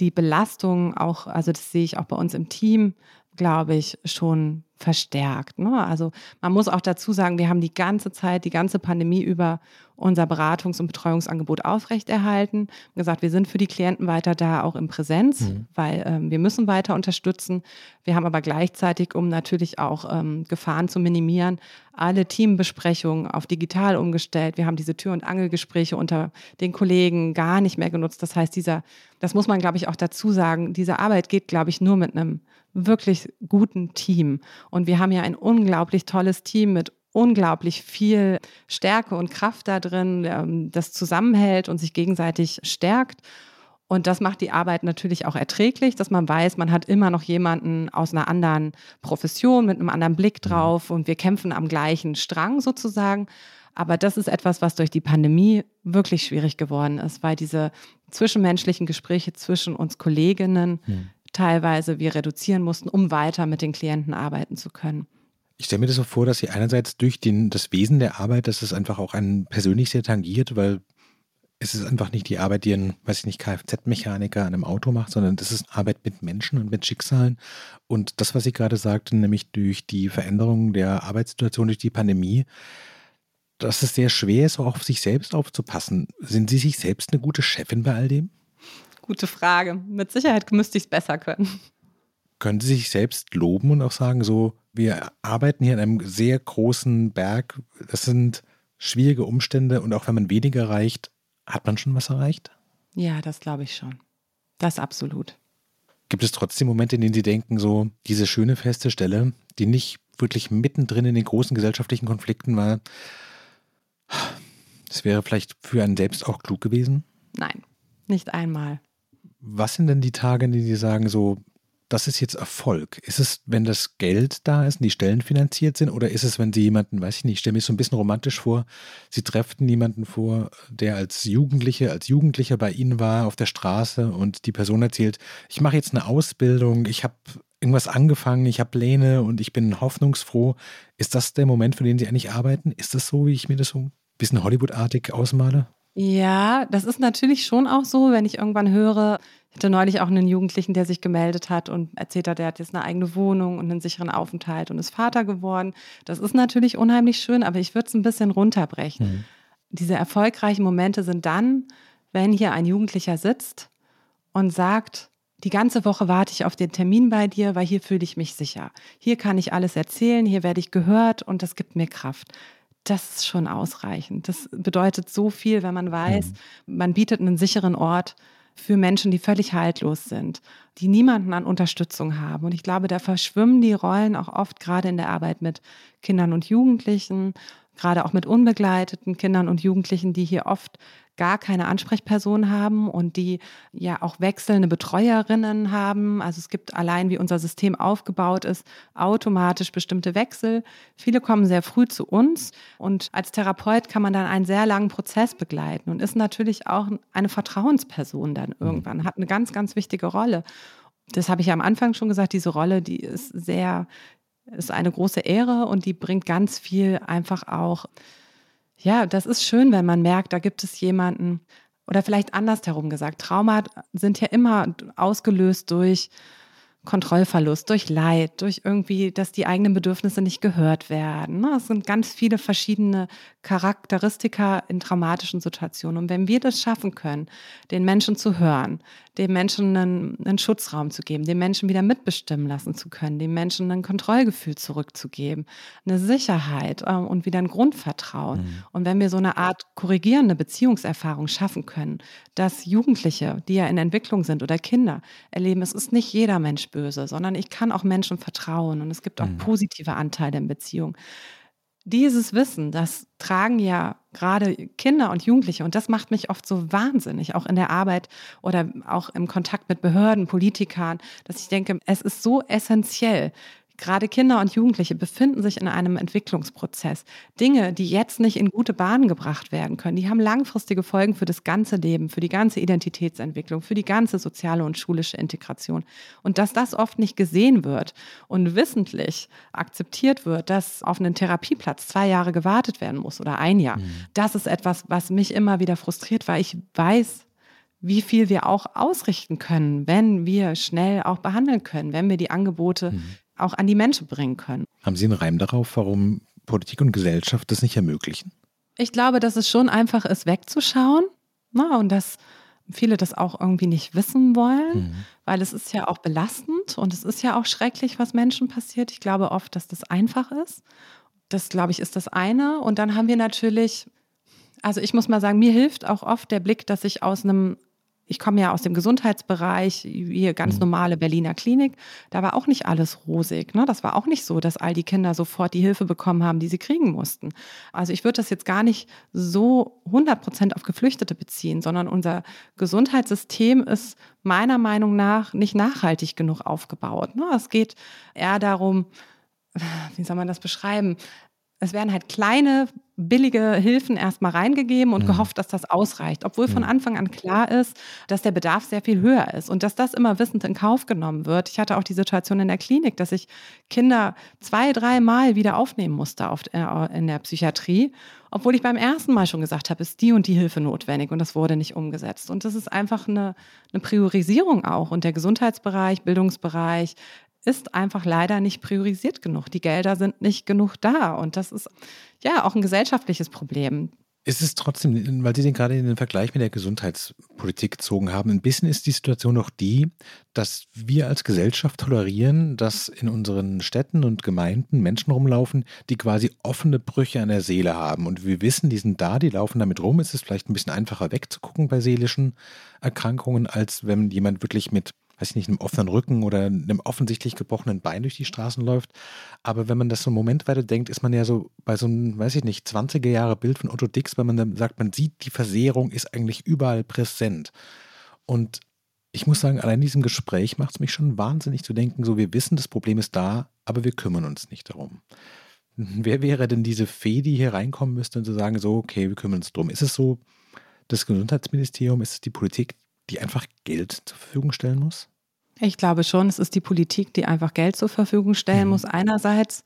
die Belastung auch, also das sehe ich auch bei uns im Team, glaube ich, schon verstärkt. Ne? Also man muss auch dazu sagen, wir haben die ganze Zeit, die ganze Pandemie über unser Beratungs- und Betreuungsangebot aufrechterhalten. gesagt, wir sind für die Klienten weiter da, auch in Präsenz, mhm. weil ähm, wir müssen weiter unterstützen. Wir haben aber gleichzeitig, um natürlich auch ähm, Gefahren zu minimieren, alle Teambesprechungen auf digital umgestellt. Wir haben diese Tür- und Angelgespräche unter den Kollegen gar nicht mehr genutzt. Das heißt, dieser, das muss man, glaube ich, auch dazu sagen, diese Arbeit geht, glaube ich, nur mit einem wirklich guten Team. Und wir haben ja ein unglaublich tolles Team mit unglaublich viel Stärke und Kraft da drin, ähm, das zusammenhält und sich gegenseitig stärkt. Und das macht die Arbeit natürlich auch erträglich, dass man weiß, man hat immer noch jemanden aus einer anderen Profession mit einem anderen Blick mhm. drauf und wir kämpfen am gleichen Strang sozusagen. Aber das ist etwas, was durch die Pandemie wirklich schwierig geworden ist, weil diese zwischenmenschlichen Gespräche zwischen uns Kolleginnen mhm. Teilweise wir reduzieren mussten, um weiter mit den Klienten arbeiten zu können. Ich stelle mir das so vor, dass sie einerseits durch den, das Wesen der Arbeit, dass es einfach auch einen persönlich sehr tangiert, weil es ist einfach nicht die Arbeit, die ein, weiß ich nicht, Kfz-Mechaniker an einem Auto macht, sondern das ist Arbeit mit Menschen und mit Schicksalen. Und das, was Sie gerade sagten, nämlich durch die Veränderung der Arbeitssituation, durch die Pandemie, dass es sehr schwer ist, auch auf sich selbst aufzupassen. Sind Sie sich selbst eine gute Chefin bei all dem? Gute Frage. Mit Sicherheit müsste ich es besser können. Können Sie sich selbst loben und auch sagen, so, wir arbeiten hier in einem sehr großen Berg. Das sind schwierige Umstände und auch wenn man weniger erreicht, hat man schon was erreicht? Ja, das glaube ich schon. Das absolut. Gibt es trotzdem Momente, in denen Sie denken, so diese schöne feste Stelle, die nicht wirklich mittendrin in den großen gesellschaftlichen Konflikten war, das wäre vielleicht für einen selbst auch klug gewesen? Nein, nicht einmal. Was sind denn die Tage, in denen Sie sagen, so, das ist jetzt Erfolg? Ist es, wenn das Geld da ist und die Stellen finanziert sind, oder ist es, wenn Sie jemanden, weiß ich nicht, ich stelle mir so ein bisschen romantisch vor, Sie treffen jemanden vor, der als Jugendliche, als Jugendlicher bei Ihnen war auf der Straße und die Person erzählt, ich mache jetzt eine Ausbildung, ich habe irgendwas angefangen, ich habe Pläne und ich bin hoffnungsfroh. Ist das der Moment, für den Sie eigentlich arbeiten? Ist das so, wie ich mir das so ein bisschen Hollywood-artig ausmale? Ja, das ist natürlich schon auch so, wenn ich irgendwann höre, ich hatte neulich auch einen Jugendlichen, der sich gemeldet hat und erzählt hat, der hat jetzt eine eigene Wohnung und einen sicheren Aufenthalt und ist Vater geworden. Das ist natürlich unheimlich schön, aber ich würde es ein bisschen runterbrechen. Mhm. Diese erfolgreichen Momente sind dann, wenn hier ein Jugendlicher sitzt und sagt, die ganze Woche warte ich auf den Termin bei dir, weil hier fühle ich mich sicher. Hier kann ich alles erzählen, hier werde ich gehört und das gibt mir Kraft das ist schon ausreichend. Das bedeutet so viel, wenn man weiß, mhm. man bietet einen sicheren Ort für Menschen, die völlig haltlos sind, die niemanden an Unterstützung haben. Und ich glaube, da verschwimmen die Rollen auch oft gerade in der Arbeit mit Kindern und Jugendlichen, gerade auch mit unbegleiteten Kindern und Jugendlichen, die hier oft gar keine Ansprechperson haben und die ja auch wechselnde Betreuerinnen haben. Also es gibt allein, wie unser System aufgebaut ist, automatisch bestimmte Wechsel. Viele kommen sehr früh zu uns und als Therapeut kann man dann einen sehr langen Prozess begleiten und ist natürlich auch eine Vertrauensperson dann mhm. irgendwann, hat eine ganz, ganz wichtige Rolle. Das habe ich ja am Anfang schon gesagt, diese Rolle, die ist sehr, ist eine große Ehre und die bringt ganz viel einfach auch ja, das ist schön, wenn man merkt, da gibt es jemanden, oder vielleicht andersherum gesagt, Trauma sind ja immer ausgelöst durch Kontrollverlust, durch Leid, durch irgendwie, dass die eigenen Bedürfnisse nicht gehört werden. Ne? Es sind ganz viele verschiedene Charakteristika in traumatischen Situationen. Und wenn wir das schaffen können, den Menschen zu hören, dem Menschen einen, einen Schutzraum zu geben, den Menschen wieder mitbestimmen lassen zu können, dem Menschen ein Kontrollgefühl zurückzugeben, eine Sicherheit äh, und wieder ein Grundvertrauen. Mhm. Und wenn wir so eine Art korrigierende Beziehungserfahrung schaffen können, dass Jugendliche, die ja in Entwicklung sind oder Kinder erleben, es ist nicht jeder Mensch böse, sondern ich kann auch Menschen vertrauen und es gibt auch mhm. positive Anteile in Beziehungen dieses Wissen, das tragen ja gerade Kinder und Jugendliche und das macht mich oft so wahnsinnig, auch in der Arbeit oder auch im Kontakt mit Behörden, Politikern, dass ich denke, es ist so essentiell, Gerade Kinder und Jugendliche befinden sich in einem Entwicklungsprozess. Dinge, die jetzt nicht in gute Bahnen gebracht werden können, die haben langfristige Folgen für das ganze Leben, für die ganze Identitätsentwicklung, für die ganze soziale und schulische Integration. Und dass das oft nicht gesehen wird und wissentlich akzeptiert wird, dass auf einen Therapieplatz zwei Jahre gewartet werden muss oder ein Jahr, mhm. das ist etwas, was mich immer wieder frustriert, weil ich weiß, wie viel wir auch ausrichten können, wenn wir schnell auch behandeln können, wenn wir die Angebote mhm. Auch an die Menschen bringen können. Haben Sie einen Reim darauf, warum Politik und Gesellschaft das nicht ermöglichen? Ich glaube, dass es schon einfach ist, wegzuschauen. Na, und dass viele das auch irgendwie nicht wissen wollen, mhm. weil es ist ja auch belastend und es ist ja auch schrecklich, was Menschen passiert. Ich glaube oft, dass das einfach ist. Das, glaube ich, ist das eine. Und dann haben wir natürlich, also ich muss mal sagen, mir hilft auch oft der Blick, dass ich aus einem ich komme ja aus dem Gesundheitsbereich, hier ganz mhm. normale Berliner Klinik. Da war auch nicht alles rosig. Ne? Das war auch nicht so, dass all die Kinder sofort die Hilfe bekommen haben, die sie kriegen mussten. Also ich würde das jetzt gar nicht so 100 Prozent auf Geflüchtete beziehen, sondern unser Gesundheitssystem ist meiner Meinung nach nicht nachhaltig genug aufgebaut. Ne? Es geht eher darum, wie soll man das beschreiben? Es werden halt kleine, billige Hilfen erstmal reingegeben und mhm. gehofft, dass das ausreicht, obwohl von Anfang an klar ist, dass der Bedarf sehr viel höher ist und dass das immer wissend in Kauf genommen wird. Ich hatte auch die Situation in der Klinik, dass ich Kinder zwei, dreimal wieder aufnehmen musste auf, äh, in der Psychiatrie, obwohl ich beim ersten Mal schon gesagt habe, ist die und die Hilfe notwendig und das wurde nicht umgesetzt. Und das ist einfach eine, eine Priorisierung auch und der Gesundheitsbereich, Bildungsbereich, ist einfach leider nicht priorisiert genug. Die Gelder sind nicht genug da. Und das ist ja auch ein gesellschaftliches Problem. Ist es trotzdem, weil Sie den gerade in den Vergleich mit der Gesundheitspolitik gezogen haben, ein bisschen ist die Situation noch die, dass wir als Gesellschaft tolerieren, dass in unseren Städten und Gemeinden Menschen rumlaufen, die quasi offene Brüche an der Seele haben. Und wir wissen, die sind da, die laufen damit rum. Es ist vielleicht ein bisschen einfacher wegzugucken bei seelischen Erkrankungen, als wenn jemand wirklich mit weiß ich nicht, einem offenen Rücken oder einem offensichtlich gebrochenen Bein durch die Straßen läuft. Aber wenn man das so einen Moment weiter denkt, ist man ja so bei so einem, weiß ich nicht, 20er Jahre Bild von Otto Dix, wenn man dann sagt, man sieht, die Versehrung ist eigentlich überall präsent. Und ich muss sagen, allein in diesem Gespräch macht es mich schon wahnsinnig zu denken, so wir wissen, das Problem ist da, aber wir kümmern uns nicht darum. Wer wäre denn diese Fee, die hier reinkommen müsste und zu sagen, so, okay, wir kümmern uns drum? Ist es so das Gesundheitsministerium, ist es die Politik, die einfach Geld zur Verfügung stellen muss? Ich glaube schon, es ist die Politik, die einfach Geld zur Verfügung stellen mhm. muss, einerseits.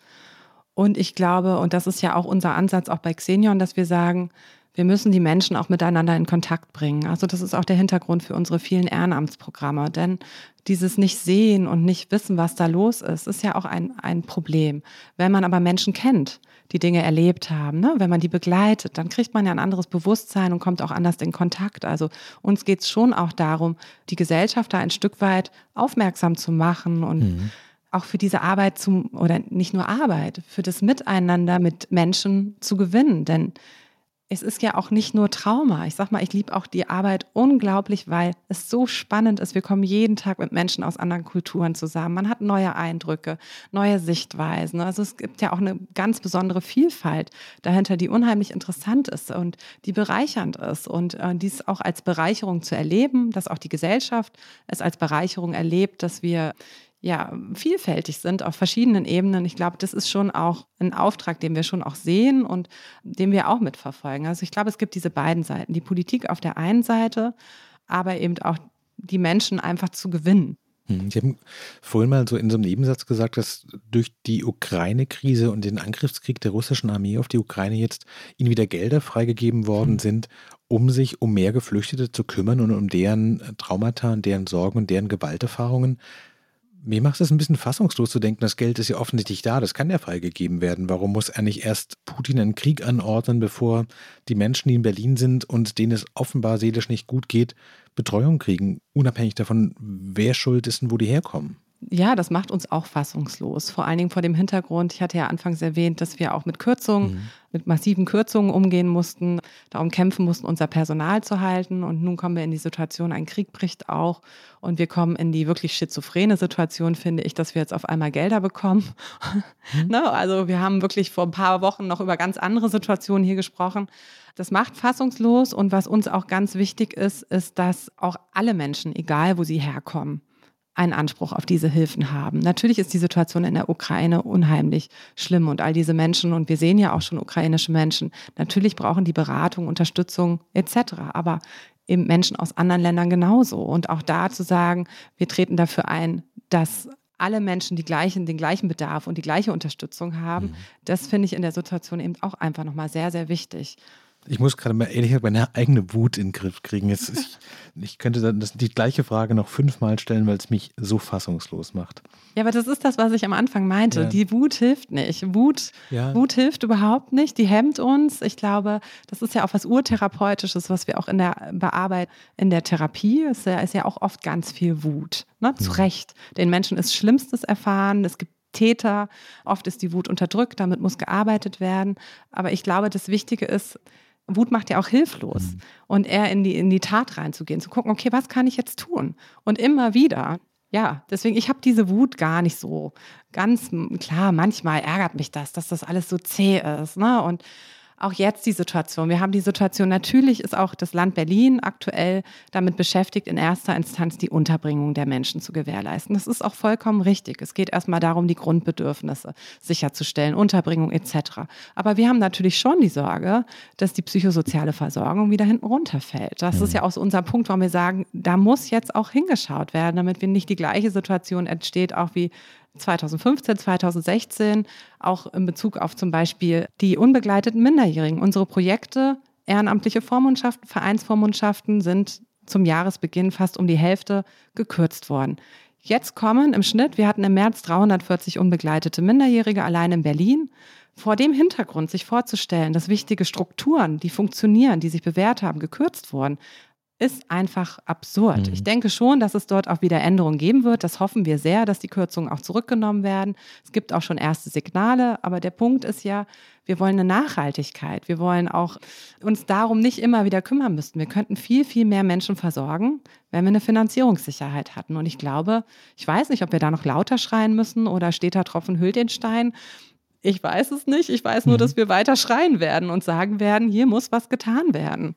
Und ich glaube, und das ist ja auch unser Ansatz auch bei Xenion, dass wir sagen, wir müssen die Menschen auch miteinander in Kontakt bringen. Also das ist auch der Hintergrund für unsere vielen Ehrenamtsprogramme. Denn dieses Nicht-Sehen und nicht wissen, was da los ist, ist ja auch ein, ein Problem. Wenn man aber Menschen kennt, die Dinge erlebt haben, ne? wenn man die begleitet, dann kriegt man ja ein anderes Bewusstsein und kommt auch anders in Kontakt. Also uns geht es schon auch darum, die Gesellschaft da ein Stück weit aufmerksam zu machen und mhm auch für diese Arbeit zum, oder nicht nur Arbeit, für das Miteinander mit Menschen zu gewinnen. Denn es ist ja auch nicht nur Trauma. Ich sag mal, ich liebe auch die Arbeit unglaublich, weil es so spannend ist. Wir kommen jeden Tag mit Menschen aus anderen Kulturen zusammen. Man hat neue Eindrücke, neue Sichtweisen. Also es gibt ja auch eine ganz besondere Vielfalt dahinter, die unheimlich interessant ist und die bereichernd ist. Und äh, dies auch als Bereicherung zu erleben, dass auch die Gesellschaft es als Bereicherung erlebt, dass wir ja, vielfältig sind auf verschiedenen Ebenen. Ich glaube, das ist schon auch ein Auftrag, den wir schon auch sehen und den wir auch mitverfolgen. Also ich glaube, es gibt diese beiden Seiten. Die Politik auf der einen Seite, aber eben auch die Menschen einfach zu gewinnen. Hm, Sie haben vorhin mal so in so einem Nebensatz gesagt, dass durch die Ukraine-Krise und den Angriffskrieg der russischen Armee auf die Ukraine jetzt ihnen wieder Gelder freigegeben worden hm. sind, um sich um mehr Geflüchtete zu kümmern und um deren Traumata und deren Sorgen und deren Gewalterfahrungen. Mir macht es ein bisschen fassungslos zu denken, das Geld ist ja offensichtlich da, das kann ja freigegeben werden. Warum muss er nicht erst Putin einen Krieg anordnen, bevor die Menschen, die in Berlin sind und denen es offenbar seelisch nicht gut geht, Betreuung kriegen, unabhängig davon, wer schuld ist und wo die herkommen? Ja, das macht uns auch fassungslos. Vor allen Dingen vor dem Hintergrund, ich hatte ja anfangs erwähnt, dass wir auch mit Kürzungen, mhm. mit massiven Kürzungen umgehen mussten, darum kämpfen mussten, unser Personal zu halten. Und nun kommen wir in die Situation, ein Krieg bricht auch und wir kommen in die wirklich schizophrene Situation, finde ich, dass wir jetzt auf einmal Gelder bekommen. Mhm. ne? Also wir haben wirklich vor ein paar Wochen noch über ganz andere Situationen hier gesprochen. Das macht fassungslos und was uns auch ganz wichtig ist, ist, dass auch alle Menschen, egal wo sie herkommen, einen Anspruch auf diese Hilfen haben. Natürlich ist die Situation in der Ukraine unheimlich schlimm und all diese Menschen, und wir sehen ja auch schon ukrainische Menschen, natürlich brauchen die Beratung, Unterstützung etc. Aber eben Menschen aus anderen Ländern genauso. Und auch da zu sagen, wir treten dafür ein, dass alle Menschen die gleichen, den gleichen Bedarf und die gleiche Unterstützung haben, mhm. das finde ich in der Situation eben auch einfach nochmal sehr, sehr wichtig. Ich muss gerade mal ehrlich meine eigene Wut in den Griff kriegen. Jetzt, ich, ich könnte dann das, die gleiche Frage noch fünfmal stellen, weil es mich so fassungslos macht. Ja, aber das ist das, was ich am Anfang meinte. Ja. Die Wut hilft nicht. Wut, ja. Wut hilft überhaupt nicht. Die hemmt uns. Ich glaube, das ist ja auch was Urtherapeutisches, was wir auch in der Bearbeitung, in der Therapie, ist ja, ist ja auch oft ganz viel Wut. Ne? Zu. Recht. Den Menschen ist Schlimmstes erfahren. Es gibt Täter. Oft ist die Wut unterdrückt, damit muss gearbeitet werden. Aber ich glaube, das Wichtige ist, Wut macht ja auch hilflos. Mhm. Und eher in die, in die Tat reinzugehen, zu gucken, okay, was kann ich jetzt tun? Und immer wieder. Ja, deswegen, ich habe diese Wut gar nicht so ganz klar. Manchmal ärgert mich das, dass das alles so zäh ist. Ne? Und auch jetzt die Situation. Wir haben die Situation, natürlich ist auch das Land Berlin aktuell damit beschäftigt, in erster Instanz die Unterbringung der Menschen zu gewährleisten. Das ist auch vollkommen richtig. Es geht erstmal darum, die Grundbedürfnisse sicherzustellen, Unterbringung etc. Aber wir haben natürlich schon die Sorge, dass die psychosoziale Versorgung wieder hinten runterfällt. Das ist mhm. ja auch so unser Punkt, warum wir sagen, da muss jetzt auch hingeschaut werden, damit wir nicht die gleiche Situation entsteht, auch wie 2015, 2016, auch in Bezug auf zum Beispiel die unbegleiteten Minderjährigen. Unsere Projekte, ehrenamtliche Vormundschaften, Vereinsvormundschaften sind zum Jahresbeginn fast um die Hälfte gekürzt worden. Jetzt kommen im Schnitt, wir hatten im März 340 unbegleitete Minderjährige allein in Berlin. Vor dem Hintergrund sich vorzustellen, dass wichtige Strukturen, die funktionieren, die sich bewährt haben, gekürzt wurden, ist einfach absurd. Mhm. Ich denke schon, dass es dort auch wieder Änderungen geben wird. Das hoffen wir sehr, dass die Kürzungen auch zurückgenommen werden. Es gibt auch schon erste Signale, aber der Punkt ist ja, wir wollen eine Nachhaltigkeit. Wir wollen auch uns darum nicht immer wieder kümmern müssen. Wir könnten viel, viel mehr Menschen versorgen, wenn wir eine Finanzierungssicherheit hatten. Und ich glaube, ich weiß nicht, ob wir da noch lauter schreien müssen oder steht da Tropfen hüllt den Stein. Ich weiß es nicht. Ich weiß nur, mhm. dass wir weiter schreien werden und sagen werden, hier muss was getan werden.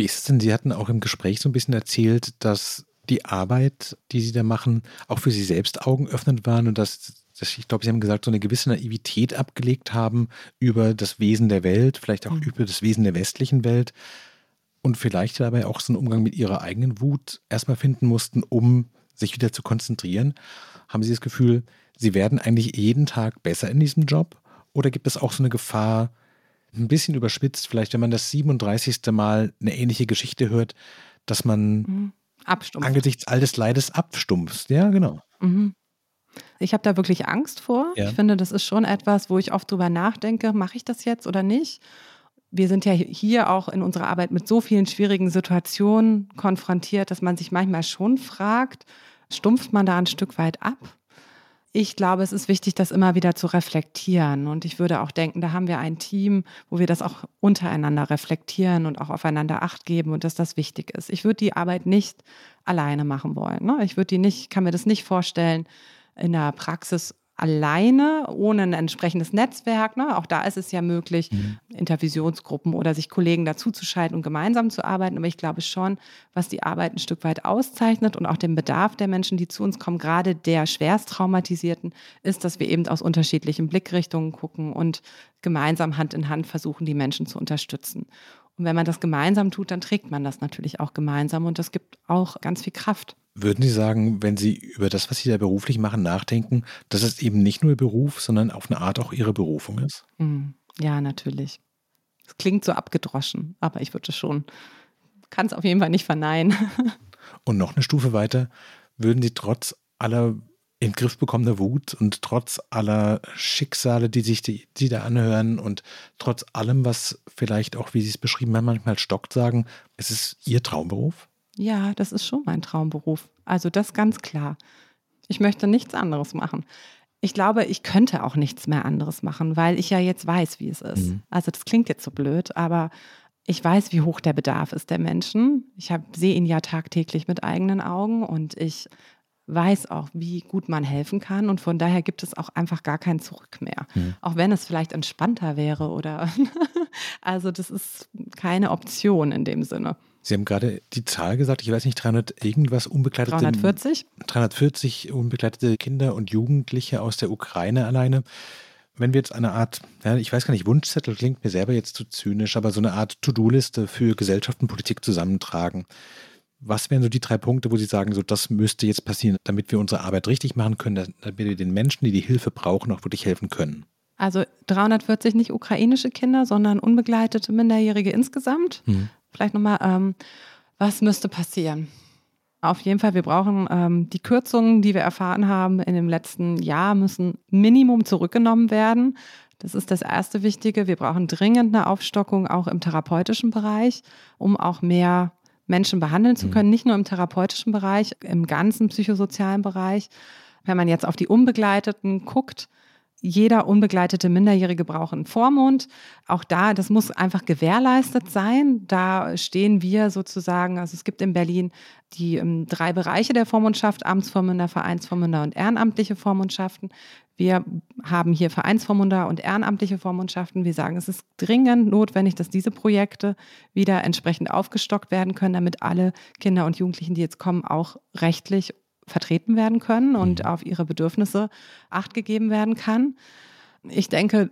Wie ist es denn? Sie hatten auch im Gespräch so ein bisschen erzählt, dass die Arbeit, die Sie da machen, auch für Sie selbst augenöffnend waren und dass, dass ich glaube, Sie haben gesagt, so eine gewisse Naivität abgelegt haben über das Wesen der Welt, vielleicht auch mhm. über das Wesen der westlichen Welt und vielleicht dabei auch so einen Umgang mit Ihrer eigenen Wut erstmal finden mussten, um sich wieder zu konzentrieren. Haben Sie das Gefühl, Sie werden eigentlich jeden Tag besser in diesem Job? Oder gibt es auch so eine Gefahr, ein bisschen überspitzt, vielleicht wenn man das 37. Mal eine ähnliche Geschichte hört, dass man mhm. angesichts all des Leides abstumpft. Ja, genau. Mhm. Ich habe da wirklich Angst vor. Ja. Ich finde, das ist schon etwas, wo ich oft drüber nachdenke, mache ich das jetzt oder nicht? Wir sind ja hier auch in unserer Arbeit mit so vielen schwierigen Situationen konfrontiert, dass man sich manchmal schon fragt, stumpft man da ein Stück weit ab? Ich glaube, es ist wichtig, das immer wieder zu reflektieren. Und ich würde auch denken, da haben wir ein Team, wo wir das auch untereinander reflektieren und auch aufeinander Acht geben und dass das wichtig ist. Ich würde die Arbeit nicht alleine machen wollen. Ne? Ich würde die nicht, kann mir das nicht vorstellen, in der Praxis alleine, ohne ein entsprechendes Netzwerk. Ne? Auch da ist es ja möglich, mhm. Intervisionsgruppen oder sich Kollegen dazuzuschalten und gemeinsam zu arbeiten. Aber ich glaube schon, was die Arbeit ein Stück weit auszeichnet und auch den Bedarf der Menschen, die zu uns kommen, gerade der schwerst traumatisierten, ist, dass wir eben aus unterschiedlichen Blickrichtungen gucken und gemeinsam Hand in Hand versuchen, die Menschen zu unterstützen. Und wenn man das gemeinsam tut, dann trägt man das natürlich auch gemeinsam und das gibt auch ganz viel Kraft. Würden Sie sagen, wenn Sie über das, was Sie da beruflich machen, nachdenken, dass es eben nicht nur Ihr Beruf, sondern auf eine Art auch Ihre Berufung ist? Hm, ja, natürlich. Es klingt so abgedroschen, aber ich würde schon, kann es auf jeden Fall nicht verneinen. Und noch eine Stufe weiter, würden Sie trotz aller in den Griff bekommene Wut und trotz aller Schicksale, die sich die, die da anhören und trotz allem, was vielleicht auch, wie Sie es beschrieben haben, manchmal stockt, sagen, es ist Ihr Traumberuf? Ja, das ist schon mein Traumberuf. Also das ganz klar. Ich möchte nichts anderes machen. Ich glaube, ich könnte auch nichts mehr anderes machen, weil ich ja jetzt weiß, wie es ist. Mhm. Also das klingt jetzt so blöd, aber ich weiß, wie hoch der Bedarf ist der Menschen. Ich sehe ihn ja tagtäglich mit eigenen Augen und ich weiß auch, wie gut man helfen kann. Und von daher gibt es auch einfach gar kein Zurück mehr. Mhm. Auch wenn es vielleicht entspannter wäre oder Also das ist keine Option in dem Sinne. Sie haben gerade die Zahl gesagt, ich weiß nicht, 300 irgendwas unbegleitete. 340? 340 unbegleitete Kinder und Jugendliche aus der Ukraine alleine. Wenn wir jetzt eine Art, ja, ich weiß gar nicht, Wunschzettel klingt mir selber jetzt zu zynisch, aber so eine Art To-Do-Liste für Gesellschaft und Politik zusammentragen. Was wären so die drei Punkte, wo Sie sagen, so das müsste jetzt passieren, damit wir unsere Arbeit richtig machen können, damit wir den Menschen, die die Hilfe brauchen, auch wirklich helfen können? Also 340 nicht ukrainische Kinder, sondern unbegleitete Minderjährige insgesamt. Hm. Vielleicht nochmal, ähm, was müsste passieren? Auf jeden Fall, wir brauchen ähm, die Kürzungen, die wir erfahren haben in dem letzten Jahr, müssen Minimum zurückgenommen werden. Das ist das erste Wichtige. Wir brauchen dringend eine Aufstockung auch im therapeutischen Bereich, um auch mehr Menschen behandeln zu mhm. können, nicht nur im therapeutischen Bereich, im ganzen psychosozialen Bereich. Wenn man jetzt auf die Unbegleiteten guckt, jeder unbegleitete Minderjährige braucht einen Vormund. Auch da, das muss einfach gewährleistet sein. Da stehen wir sozusagen, also es gibt in Berlin die ähm, drei Bereiche der Vormundschaft, Amtsvormünder, Vereinsvormünder und ehrenamtliche Vormundschaften. Wir haben hier Vereinsvormunder und ehrenamtliche Vormundschaften. Wir sagen, es ist dringend notwendig, dass diese Projekte wieder entsprechend aufgestockt werden können, damit alle Kinder und Jugendlichen, die jetzt kommen, auch rechtlich vertreten werden können und mhm. auf ihre Bedürfnisse Acht gegeben werden kann. Ich denke,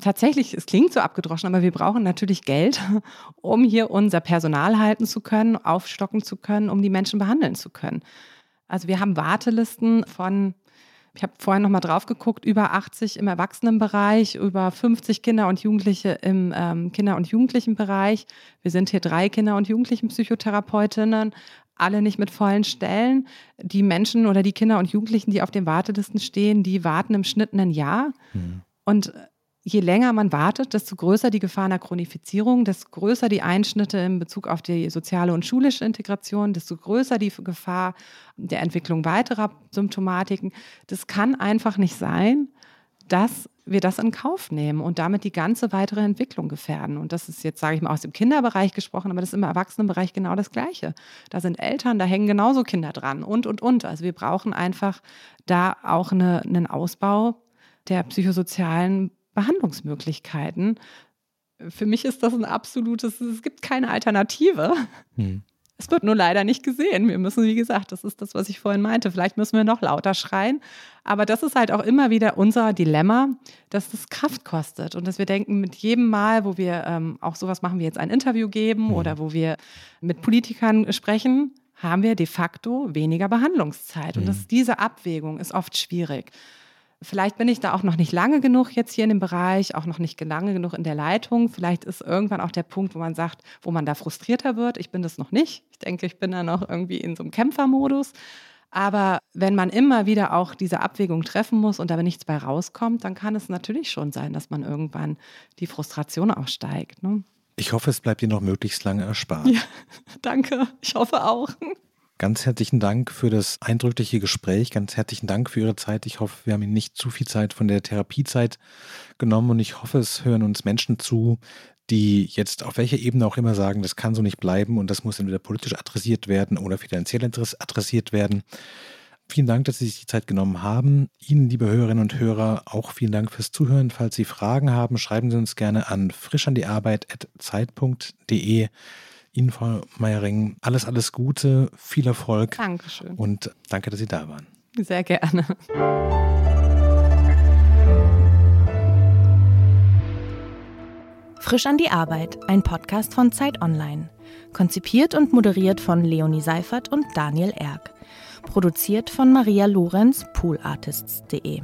tatsächlich, es klingt so abgedroschen, aber wir brauchen natürlich Geld, um hier unser Personal halten zu können, aufstocken zu können, um die Menschen behandeln zu können. Also wir haben Wartelisten von, ich habe vorhin nochmal drauf geguckt, über 80 im Erwachsenenbereich, über 50 Kinder und Jugendliche im ähm, Kinder- und Jugendlichenbereich. Wir sind hier drei Kinder- und Jugendlichenpsychotherapeutinnen, alle nicht mit vollen Stellen. Die Menschen oder die Kinder und Jugendlichen, die auf den Wartelisten stehen, die warten im Schnitt ein Jahr. Mhm. Und je länger man wartet, desto größer die Gefahr einer Chronifizierung, desto größer die Einschnitte in Bezug auf die soziale und schulische Integration, desto größer die Gefahr der Entwicklung weiterer Symptomatiken. Das kann einfach nicht sein, dass wir das in Kauf nehmen und damit die ganze weitere Entwicklung gefährden. Und das ist jetzt, sage ich mal, aus dem Kinderbereich gesprochen, aber das ist im Erwachsenenbereich genau das Gleiche. Da sind Eltern, da hängen genauso Kinder dran und, und, und. Also wir brauchen einfach da auch eine, einen Ausbau der psychosozialen Behandlungsmöglichkeiten. Für mich ist das ein absolutes, es gibt keine Alternative. Hm. Es wird nur leider nicht gesehen. Wir müssen, wie gesagt, das ist das, was ich vorhin meinte. Vielleicht müssen wir noch lauter schreien. Aber das ist halt auch immer wieder unser Dilemma, dass das Kraft kostet und dass wir denken, mit jedem Mal, wo wir ähm, auch sowas machen wie jetzt ein Interview geben mhm. oder wo wir mit Politikern sprechen, haben wir de facto weniger Behandlungszeit. Und das, diese Abwägung ist oft schwierig. Vielleicht bin ich da auch noch nicht lange genug jetzt hier in dem Bereich, auch noch nicht lange genug in der Leitung. Vielleicht ist irgendwann auch der Punkt, wo man sagt, wo man da frustrierter wird. Ich bin das noch nicht. Ich denke, ich bin da noch irgendwie in so einem Kämpfermodus. Aber wenn man immer wieder auch diese Abwägung treffen muss und da nichts bei rauskommt, dann kann es natürlich schon sein, dass man irgendwann die Frustration auch steigt. Ne? Ich hoffe, es bleibt dir noch möglichst lange erspart. Ja, danke. Ich hoffe auch. Ganz herzlichen Dank für das eindrückliche Gespräch. Ganz herzlichen Dank für Ihre Zeit. Ich hoffe, wir haben Ihnen nicht zu viel Zeit von der Therapiezeit genommen und ich hoffe, es hören uns Menschen zu, die jetzt auf welcher Ebene auch immer sagen, das kann so nicht bleiben und das muss entweder politisch adressiert werden oder finanziell adressiert werden. Vielen Dank, dass Sie sich die Zeit genommen haben. Ihnen, liebe Hörerinnen und Hörer, auch vielen Dank fürs Zuhören. Falls Sie Fragen haben, schreiben Sie uns gerne an frischandiearbeit.zeit.de. Ihnen, Frau Meiering, alles, alles Gute, viel Erfolg. Dankeschön. Und danke, dass Sie da waren. Sehr gerne. Frisch an die Arbeit, ein Podcast von Zeit Online. Konzipiert und moderiert von Leonie Seifert und Daniel Erck. Produziert von Maria Lorenz, poolartists.de.